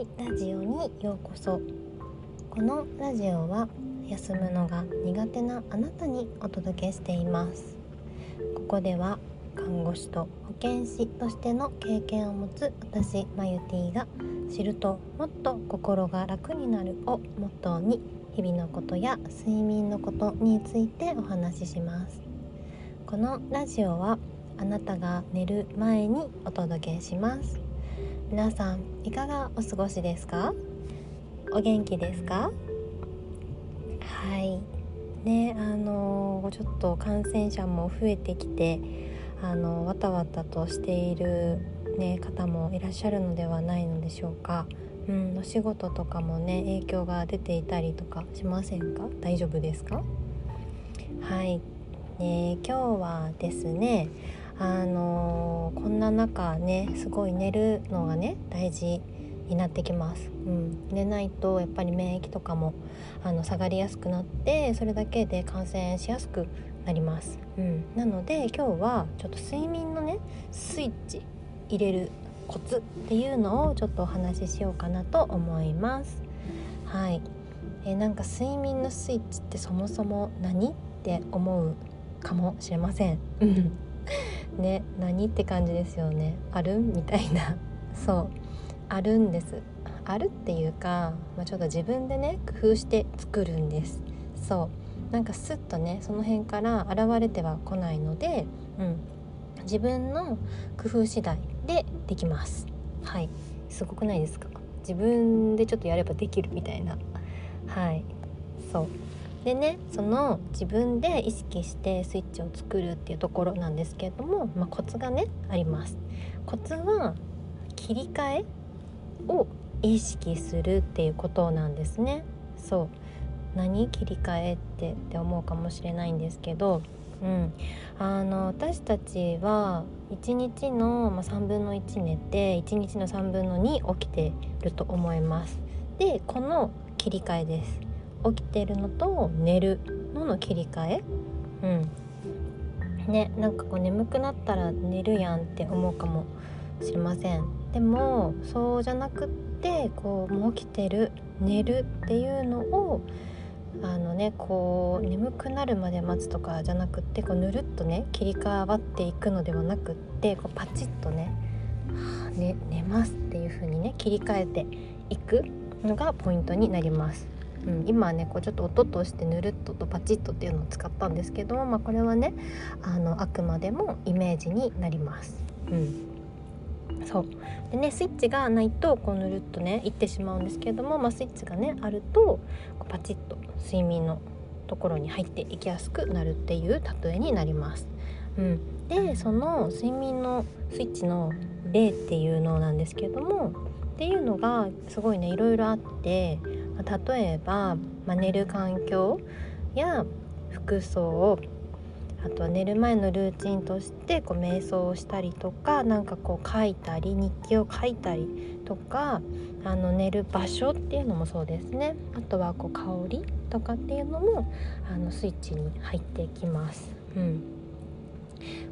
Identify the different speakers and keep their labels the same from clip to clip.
Speaker 1: いラジオにようこそ。このラジオは休むのが苦手なあなたにお届けしています。ここでは看護師と保健師としての経験を持つ私マユティが知るともっと心が楽になるをモットーに日々のことや睡眠のことについてお話しします。このラジオはあなたが寝る前にお届けします。皆さんいかがお過ごしですか？お元気ですか？はい。ねあのちょっと感染者も増えてきてあのわたわたとしている、ね、方もいらっしゃるのではないのでしょうか、うん、お仕事とかもね影響が出ていたりとかしませんか？大丈夫ですか？はい、ね、今日はですねあのな中ねすごい寝るのがね大事になってきます、うん、寝ないとやっぱり免疫とかもあの下がりやすくなってそれだけで感染しやすくなります、うん、なので今日はちょっと睡眠のねスイッチ入れるコツっていうのをちょっとお話ししようかなと思います。はい。えなんか睡眠のスイッチってそもそも何って思うかもしれません。ね何って感じですよね。ある？みたいな。そう。あるんです。あるっていうか、まあ、ちょっと自分でね工夫して作るんです。そう。なんかスッとねその辺から現れてはこないので、うん、自分の工夫次第でできます。はい。すごくないですか？自分でちょっとやればできるみたいな。はい。そう。でねその自分で意識してスイッチを作るっていうところなんですけれども、まあ、コツがねあります。コツは切り替えを意識するっていうことなんですね。そう。何切り替えってって思うかもしれないんですけど、うん、あの私たちは1日の、ま、3分の1寝て1日の3分の2起きてると思います。でこの切り替えです。起きてるのと寝るのの切り替え？うん。ねなんかこう眠くなったら寝るやんって思うかもしれません。でもそうじゃなくってこうもう起きてる寝るっていうのをあのねこう眠くなるまで待つとかじゃなくってこうぬるっとね切り替わっていくのではなくってこうパチッとね「、ね寝ます」っていう風にね切り替えていくのがポイントになります。うん、今はねこうちょっと音としてぬるっととパチッとっていうのを使ったんですけども、まあ、これはねあのあくまでもイメージになります。うんそうでねスイッチがないとこうぬるっとねいってしまうんですけれども、まあ、スイッチがねあるとこうパチッと睡眠のところに入っていきやすくなるっていう例えになります。うん、でその睡眠のスイッチの例っていうのなんですけれどもっていうのがすごいねいろいろあって例えば、ま、寝る環境や服装あとは寝る前のルーチンとしてこう瞑想をしたりとか何かこう書いたり日記を書いたりとかあの寝る場所っていうのもそうですねあとはこう香りとかっていうのもあのスイッチに入ってきます。うん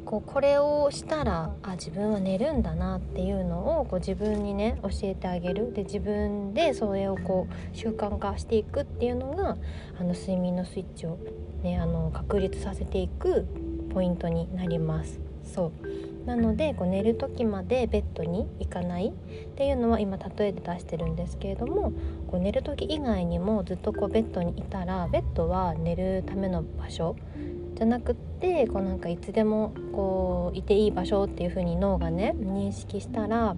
Speaker 1: こうこれをしたらあ自分は寝るんだなっていうのをこう自分にね教えてあげるで自分でそれをこう習慣化していくっていうのがあの睡眠のスイッチを、ね、あの確立させていくポイントになります。そうなのでこう寝る時までベッドに行かないっていうのは今例えで出してるんですけれどもこう寝る時以外にもずっとこうベッドにいたらベッドは寝るための場所じゃなくってこうなんかいつでもこういていい場所っていう風に脳がね認識したら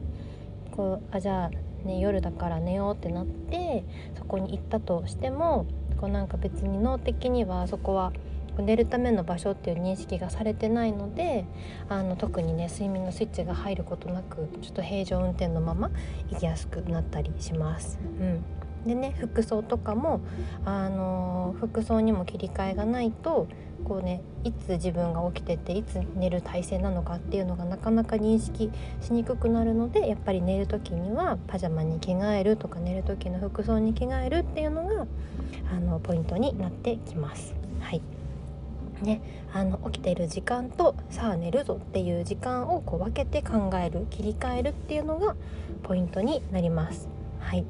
Speaker 1: こうあじゃあ、ね、夜だから寝ようってなってそこに行ったとしてもこうなんか別に脳的にはそこは寝るための場所っていう認識がされてないのであの特にね睡眠のスイッチが入ることなくちょっと平常運転のまま行きやすくなったりします。うんでね服装とかも、あの服装にも切り替えがないとこうねいつ自分が起きてていつ寝る体勢なのかっていうのがなかなか認識しにくくなるのでやっぱり寝る時にはパジャマに着替えるとか寝る時の服装に着替えるっていうのがあのポイントになってきます。はいね、あの起きてる時間とさあ寝るぞっていう時間をこう分けて考える切り替えるっていうのがポイントになります。はい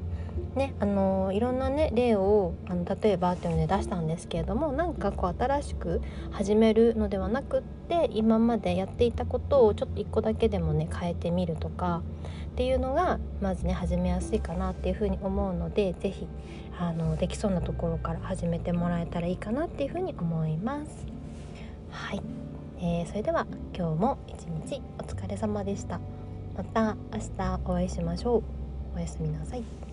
Speaker 1: ねあのいろんなね例をあの例えばっていうので出したんですけれどもなんかこう新しく始めるのではなくって今までやっていたことをちょっと一個だけでもね変えてみるとかっていうのがまずね始めやすいかなっていうふうに思うので是非あのできそうなところから始めてもらえたらいいかなっていうふうに思います。はい、えー、それでは今日も一日お疲れ様でした。また明日お会いしましょう。おやすみなさい。